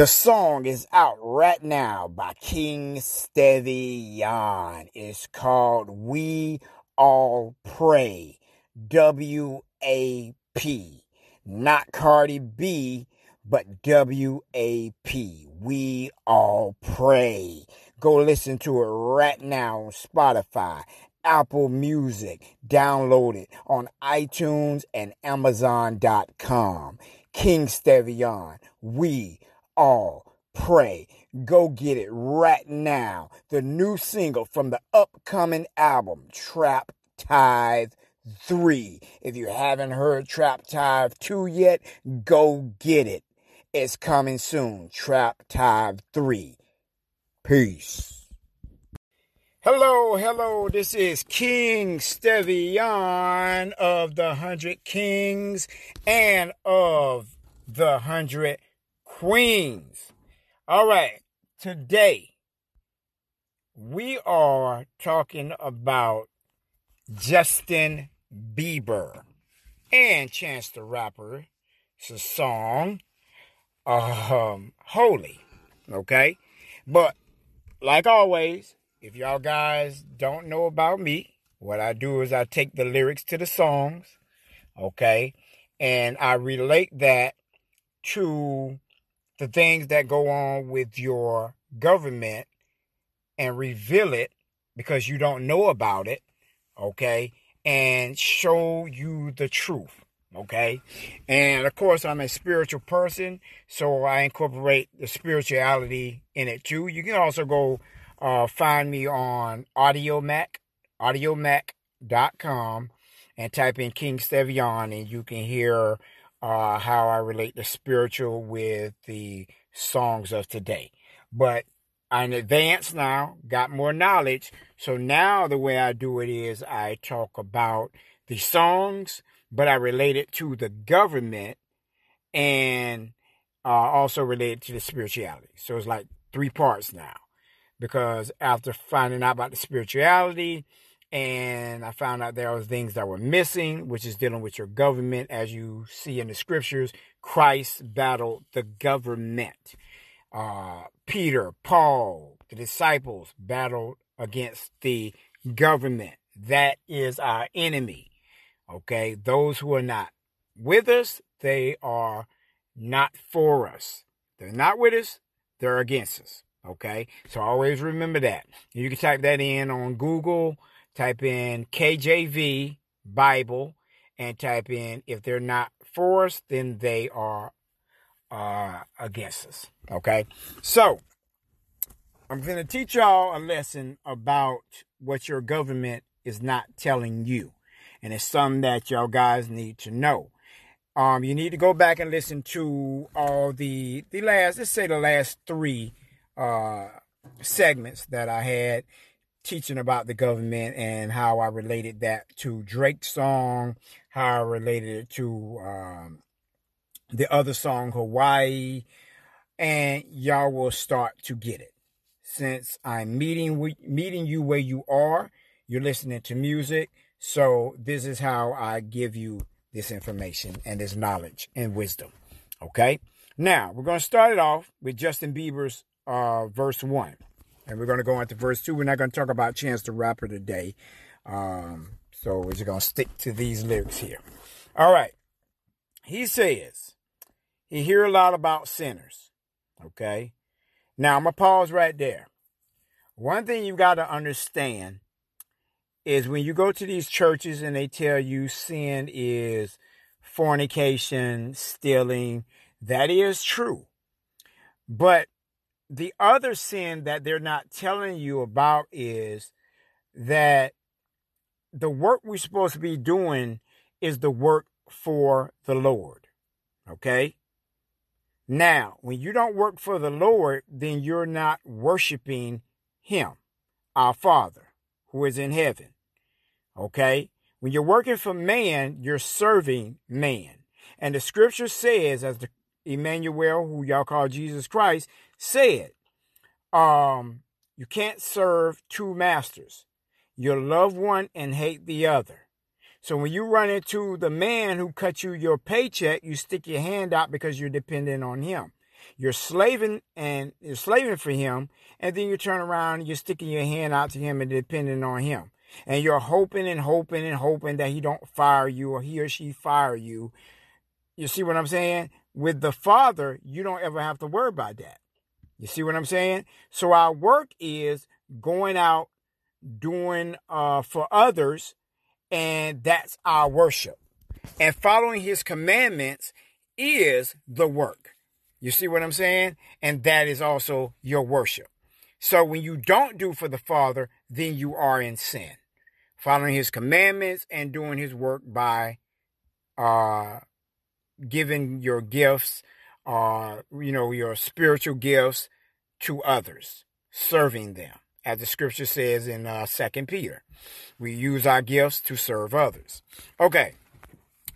The song is out right now by King Stevion. It's called We All Pray. W A P. Not Cardi B, but W A P. We All Pray. Go listen to it right now on Spotify, Apple Music. Download it on iTunes and Amazon.com. King Stevion, we all pray. Go get it right now. The new single from the upcoming album, Trap Tithe 3. If you haven't heard Trap Tithe 2 yet, go get it. It's coming soon. Trap Tithe 3. Peace. Hello, hello. This is King Stevion of the Hundred Kings and of the Hundred Queens. All right, today we are talking about Justin Bieber and Chance the Rapper. It's a song, um, Holy. Okay, but like always, if y'all guys don't know about me, what I do is I take the lyrics to the songs, okay, and I relate that to the things that go on with your government and reveal it because you don't know about it, okay, and show you the truth, okay? And of course, I'm a spiritual person, so I incorporate the spirituality in it too. You can also go uh, find me on Audiomack, audiomack.com, and type in King Stevion, and you can hear uh, how I relate the spiritual with the songs of today. But I'm advanced now, got more knowledge. So now the way I do it is I talk about the songs, but I relate it to the government and uh, also related to the spirituality. So it's like three parts now because after finding out about the spirituality and I found out there was things that were missing, which is dealing with your government, as you see in the scriptures. Christ battled the government. Uh, Peter, Paul, the disciples battled against the government. That is our enemy. Okay, those who are not with us, they are not for us. They're not with us, they're against us. Okay, so always remember that. You can type that in on Google, type in KJV Bible, and type in if they're not for us, then they are uh, against us. Okay, so I'm going to teach y'all a lesson about what your government is not telling you, and it's something that y'all guys need to know. Um, you need to go back and listen to all the the last, let's say the last three uh, segments that I had teaching about the government and how I related that to Drake's song, how I related it to um, the other song, Hawaii, and y'all will start to get it. Since I'm meeting meeting you where you are, you're listening to music, so this is how I give you this information and this knowledge and wisdom. Okay? Now, we're to start it off with Justin Bieber's uh, verse 1. And we're going to go into verse 2. We're not going to talk about Chance the Rapper today. Um, so we're just going to stick to these lyrics here. All right. He says, he hear a lot about sinners. Okay. Now I'm going to pause right there. One thing you got to understand is when you go to these churches and they tell you sin is fornication, stealing, that is true. But the other sin that they're not telling you about is that the work we're supposed to be doing is the work for the Lord. Okay? Now, when you don't work for the Lord, then you're not worshiping Him, our Father, who is in heaven. Okay? When you're working for man, you're serving man. And the scripture says, as the Emmanuel, who y'all call Jesus Christ, said, um, you can't serve two masters. You love one and hate the other. So when you run into the man who cut you your paycheck, you stick your hand out because you're dependent on him. You're slaving and you're slaving for him, and then you turn around and you're sticking your hand out to him and depending on him. And you're hoping and hoping and hoping that he don't fire you or he or she fire you. You see what I'm saying? With the Father, you don't ever have to worry about that. You see what I'm saying? So our work is going out, doing uh, for others, and that's our worship. And following his commandments is the work. You see what I'm saying? And that is also your worship. So when you don't do for the Father, then you are in sin. Following his commandments and doing his work by uh, giving your gifts, uh, you know, your spiritual gifts to others, serving them. As the scripture says in uh, 2 Peter, we use our gifts to serve others. Okay.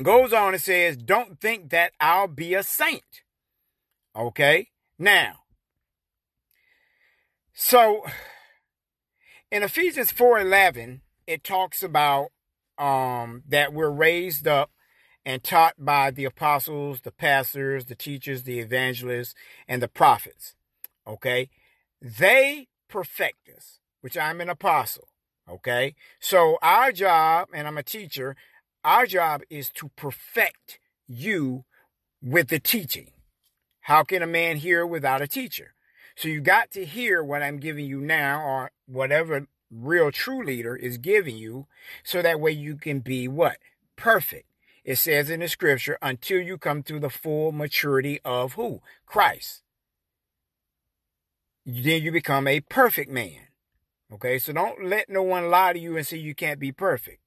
Goes on and says, Don't think that I'll be a saint. Okay. Now, so in Ephesians 4:11, it talks about um, that we're raised up and taught by the apostles, the pastors, the teachers, the evangelists, and the prophets. Okay? They perfect us, which I'm an apostle. Okay? So our job, and I'm a teacher, our job is to perfect you with the teaching. How can a man hear without a teacher? So you got to hear what I'm giving you now or whatever real true leader is giving you so that way you can be what? Perfect. It says in the scripture until you come to the full maturity of who? Christ. Then you become a perfect man. Okay, so don't let no one lie to you and say you can't be perfect.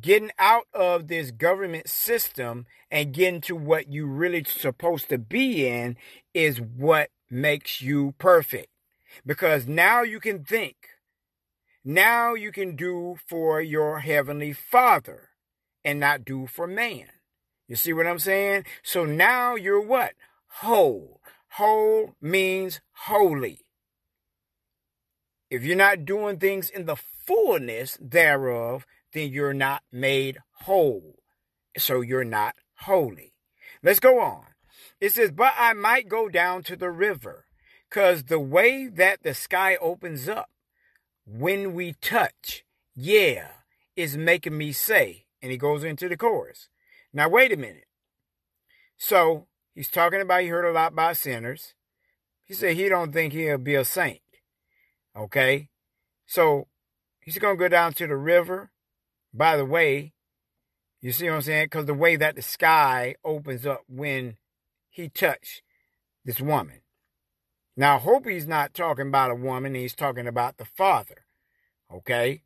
Getting out of this government system and getting to what you really supposed to be in is what makes you perfect. Because now you can think. Now you can do for your heavenly father and not do for man. You see what I'm saying? So now you're what? Whole. Whole means holy. If you're not doing things in the fullness thereof, then you're not made whole. So you're not holy. Let's go on. It says, But I might go down to the river, because the way that the sky opens up when we touch, yeah, is making me say, and he goes into the chorus. Now, wait a minute. So he's talking about he heard a lot about sinners. He said he don't think he'll be a saint. Okay? So he's going to go down to the river. By the way, you see what I'm saying? Because the way that the sky opens up when he touched this woman. Now, I hope he's not talking about a woman. He's talking about the father. Okay?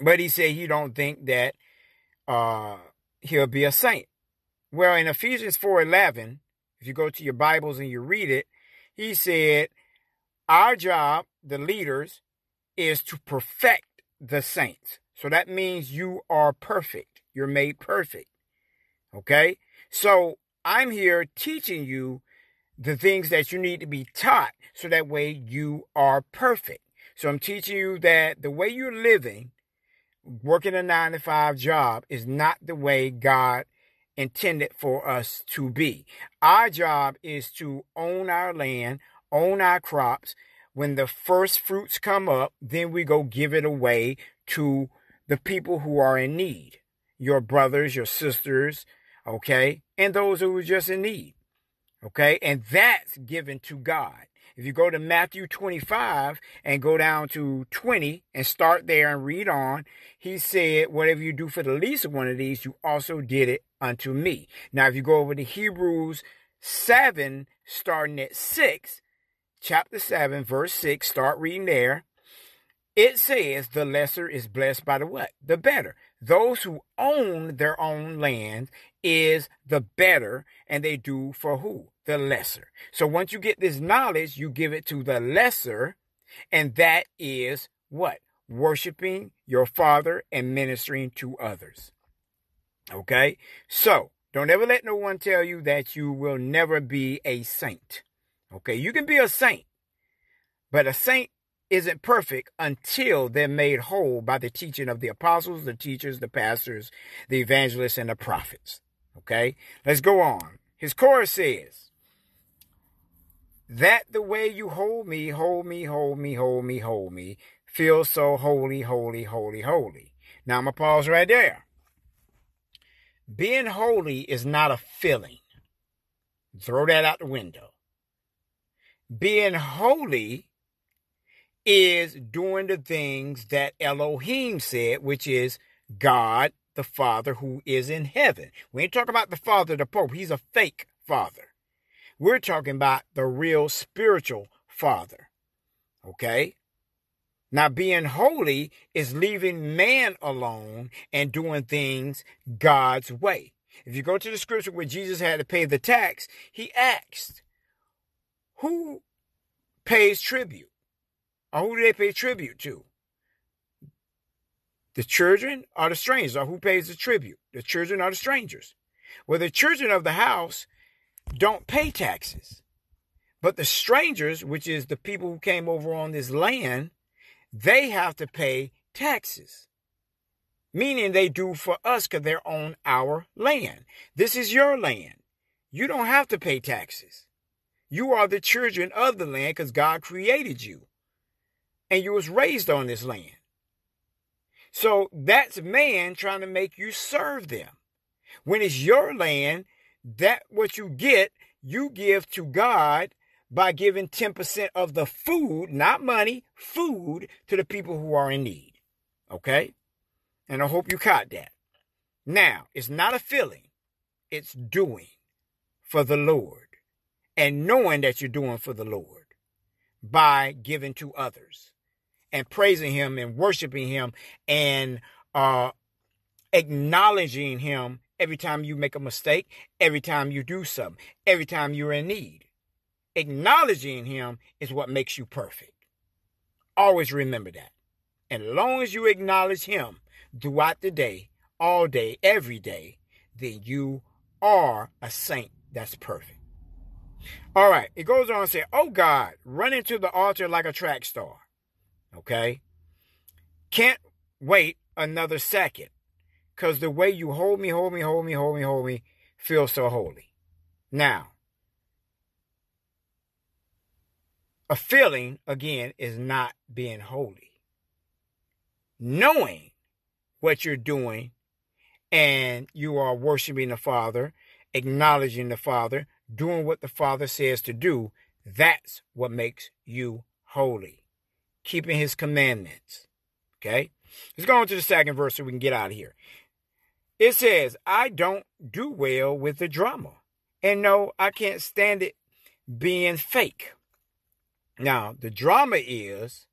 But he said he don't think that uh, he'll be a saint. Well, in Ephesians 4.11, if you go to your Bibles and you read it, he said, our job the leaders is to perfect the saints. So that means you are perfect. You're made perfect. Okay? So I'm here teaching you the things that you need to be taught so that way you are perfect. So I'm teaching you that the way you're living, working a nine to five job, is not the way God intended for us to be. Our job is to own our land, own our crops, when the first fruits come up, then we go give it away to the people who are in need your brothers, your sisters, okay, and those who are just in need, okay, and that's given to God. If you go to Matthew 25 and go down to 20 and start there and read on, he said, Whatever you do for the least of one of these, you also did it unto me. Now, if you go over to Hebrews 7, starting at 6, chapter 7, verse 6, start reading there. It says the lesser is blessed by the what? The better. Those who own their own land is the better, and they do for who? The lesser. So once you get this knowledge, you give it to the lesser, and that is what? Worshiping your Father and ministering to others. Okay? So, don't ever let no one tell you that you will never be a saint. Okay, you can be a saint, but a saint isn't perfect until they're made whole by the teaching of the apostles, the teachers, the pastors, the evangelists, and the prophets. Okay, let's go on. His chorus says, That the way you hold me, hold me, hold me, hold me, hold me, feels so holy, holy, holy, holy. Now I'm going to pause right there. Being holy is not a feeling. Throw that out the window. Being holy is doing the things that Elohim said, which is God the Father who is in heaven. We ain't talking about the Father, the Pope. He's a fake Father. We're talking about the real spiritual Father. Okay? Now, being holy is leaving man alone and doing things God's way. If you go to the scripture where Jesus had to pay the tax, he asked, Who pays tribute? Or who do they pay tribute to? The children are the strangers? Or who pays the tribute? The children are the strangers? Well, the children of the house don't pay taxes. But the strangers, which is the people who came over on this land, they have to pay taxes. Meaning they do for us because they're on our land. This is your land. You don't have to pay taxes. You are the children of the land because God created you. And you was raised on this land. So that's man trying to make you serve them. When it's your land, that what you get, you give to God by giving 10% of the food, not money, food to the people who are in need. Okay? And I hope you caught that. Now, it's not a feeling, it's doing for the Lord and knowing that you're doing for the Lord by giving to others and praising Him and worshiping Him and uh, acknowledging Him every time you make a mistake, every time you do something, every time you're in need. Acknowledging Him is what makes you perfect. Always remember that. And as long as you acknowledge Him throughout the day, all day, every day, then you are a saint that's perfect. All right, it goes on to say, Oh God, run into the altar like a track star. Okay? Can't wait another second because the way you hold me, hold me, hold me, hold me, hold me feels so holy. Now, A feeling, again, is not being holy. Knowing what you're doing and you are worshiping the Father, acknowledging the Father, doing what the Father says to do, that's what makes you holy. Keeping his commandments. Okay? Let's go on to the second verse so we can get out of here. It says, I don't do well with the drama. And no, I can't stand it being fake. Now, the drama is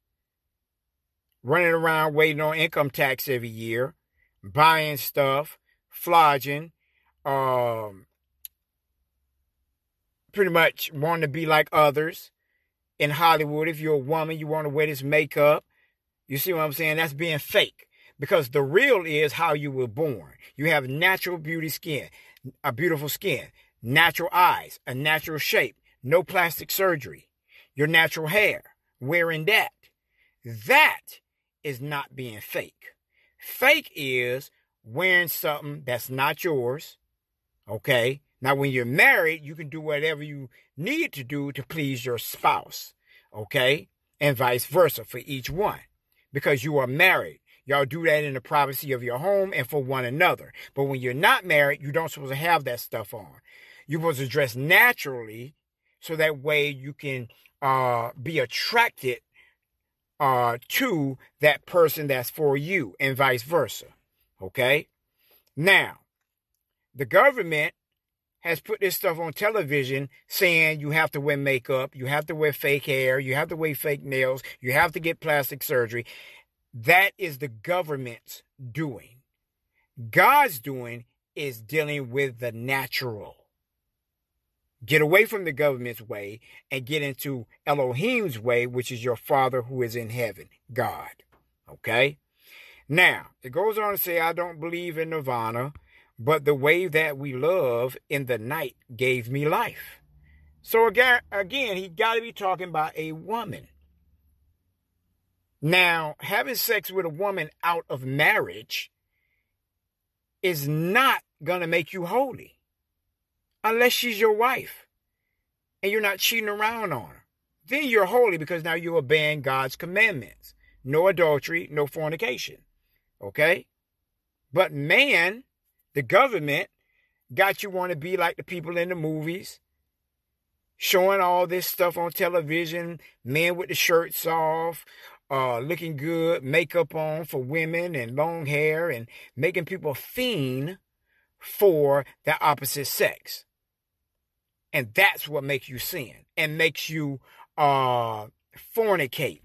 running around waiting on income tax every year, buying stuff, flogging, um, pretty much wanting to be like others. In Hollywood, if you're a woman, you want to wear this makeup. You see what I'm saying? That's being fake. Because the real is how you were born. You have natural beauty skin, a beautiful skin, natural eyes, a natural shape, no plastic surgery your natural hair, wearing that. That is not being fake. Fake is wearing something that's not yours. Okay. Now, when you're married, you can do whatever you need to do to please your spouse. Okay. And vice versa for each one because you are married. Y'all do that in the privacy of your home and for one another. But when you're not married, you don't supposed to have that stuff on. You're supposed to dress naturally so that way you can uh, be attracted uh, to that person that's for you and vice versa. Okay? Now, the government has put this stuff on television saying you have to wear makeup, you have to wear fake hair, you have to wear fake nails, you have to get plastic surgery. That is the government's doing. God's doing is dealing with the natural. Get away from the government's way and get into Elohim's way, which is your Father who is in heaven, God. Okay? Now, it goes on to say, I don't believe in nirvana, but the way that we love in the night gave me life. So again, again he got to be talking about a woman. Now, having sex with a woman out of marriage is not going to make you holy unless she's your wife. and you're not cheating around on her. Then you're holy because now you're obeying God's commandments. No adultery, no fornication. Okay? But man, the government, got you want to be like the people in the movies, showing all this stuff on television, men with the shirts off, uh, looking good, makeup on for women and long hair, and making people fiend for the opposite sex. And that's what makes you sin and makes you uh, fornicate.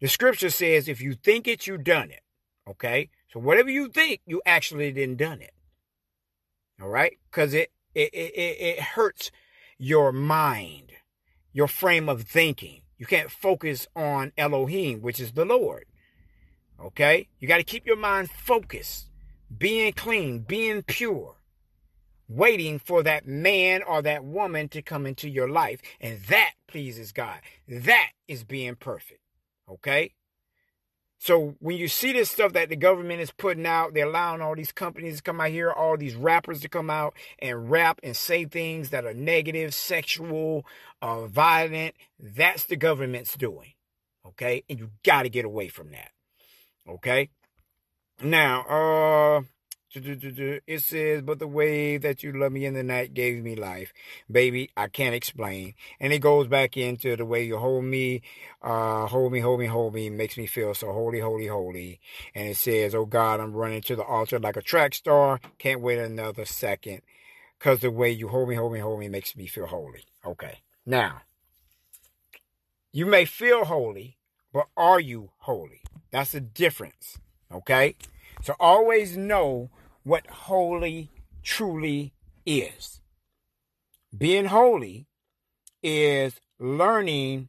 The scripture says if you think it, you done it. Okay? So whatever you think, you actually didn't done it. All right? Because it, it, it, it hurts your mind, your frame of thinking. You can't focus on Elohim, which is the Lord. Okay? You got to keep your mind focused, being clean, being pure, waiting for that man or that woman to come into your life. And that pleases God. That is being perfect. Okay? So when you see this stuff that the government is putting out, they're allowing all these companies to come out here, all these rappers to come out and rap and say things that are negative, sexual, uh, violent. That's the government's doing. Okay? And you got to get away from that. Okay? Now, uh, it says, but the way that you love me in the night gave me life. Baby, I can't explain. And it goes back into the way you hold me, uh, hold me, hold me, hold me, makes me feel so holy, holy, holy. And it says, oh God, I'm running to the altar like a track star. Can't wait another second. Cause the way you hold me, hold me, hold me makes me feel holy. Okay. Now, you may feel holy, but are you holy? That's the difference. Okay. So always know what holy truly is. Being holy is learning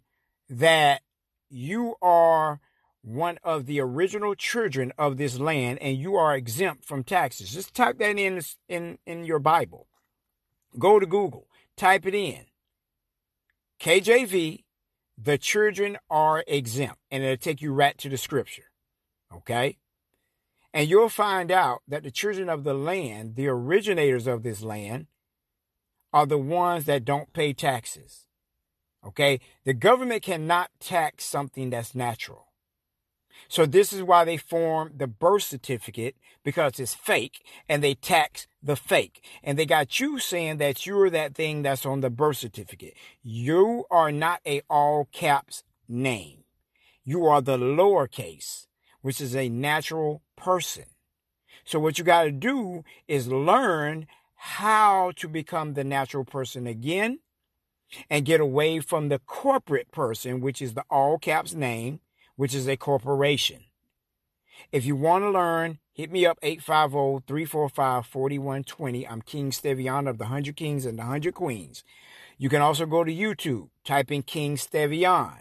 that you are one of the original children of this land and you are exempt from taxes. Just type that in in, in your Bible. Go to Google, type it in. KJV, the children are exempt, and it'll take you right to the scripture. Okay? And you'll find out that the children of the land, the originators of this land, are the ones that don't pay taxes. Okay? The government cannot tax something that's natural. So this is why they form the birth certificate because it's fake and they tax the fake. And they got you saying that you're that thing that's on the birth certificate. You are not a all caps name. You are the lowercase which is a natural person. So what you got to do is learn how to become the natural person again and get away from the corporate person, which is the all caps name, which is a corporation. If you want to learn, hit me up 850-345-4120. I'm King Stevion of the 100 Kings and the 100 Queens. You can also go to YouTube, type in King Stevion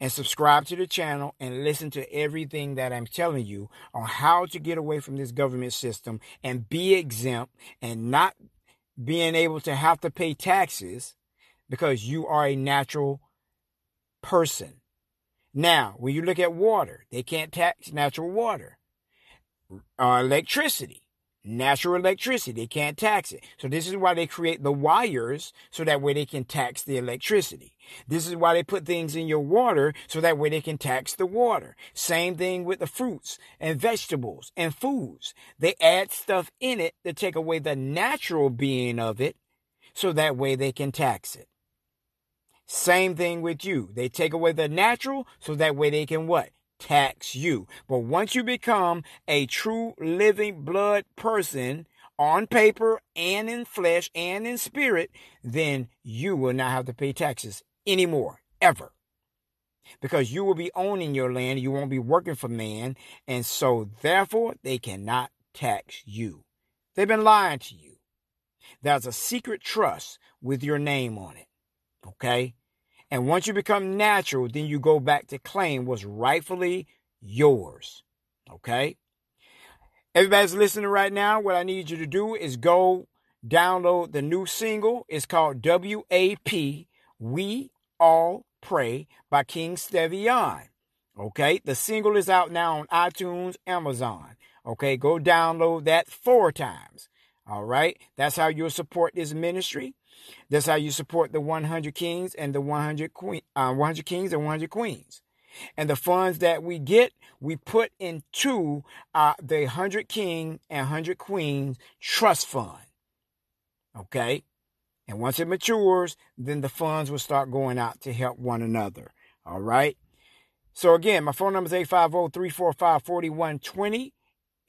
and subscribe to the channel and listen to everything that I'm telling you on how to get away from this government system and be exempt and not being able to have to pay taxes because you are a natural person. Now, when you look at water, they can't tax natural water. Uh, electricity, natural electricity. They can't tax it. So this is why they create the wires so that way they can tax the electricity. This is why they put things in your water so that way they can tax the water. Same thing with the fruits and vegetables and foods. They add stuff in it to take away the natural being of it so that way they can tax it. Same thing with you. They take away the natural so that way they can what? Tax you. But once you become a true living blood person on paper and in flesh and in spirit, then you will not have to pay taxes anymore, ever. Because you will be owning your land, you won't be working for man, and so therefore they cannot tax you. They've been lying to you. There's a secret trust with your name on it. Okay? And once you become natural, then you go back to claim what's rightfully yours. Okay? Everybody's listening right now. What I need you to do is go download the new single. It's called WAP We All Pray by King Stevion. Okay? The single is out now on iTunes, Amazon. Okay? Go download that four times. All right? That's how you'll support this ministry. That's how you support the 100 kings and the 100 queen, uh, 100 kings and 100 queens. And the funds that we get, we put into uh, the 100 king and 100 queens trust fund. Okay? And once it matures, then the funds will start going out to help one another. All right? So again, my phone number is 850-345-4120.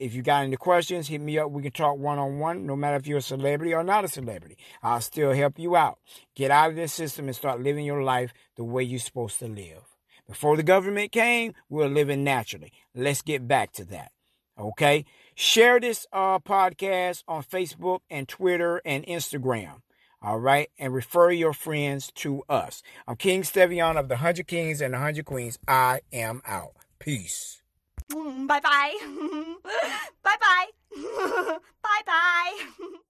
If you got any questions, hit me up. We can talk one on one, no matter if you're a celebrity or not a celebrity. I'll still help you out. Get out of this system and start living your life the way you're supposed to live. Before the government came, we were living naturally. Let's get back to that. Okay? Share this uh, podcast on Facebook and Twitter and Instagram. All right. And refer your friends to us. I'm King Stevion of the 100 Kings and the 100 Queens. I am out. Peace. 拜拜，拜拜，拜拜。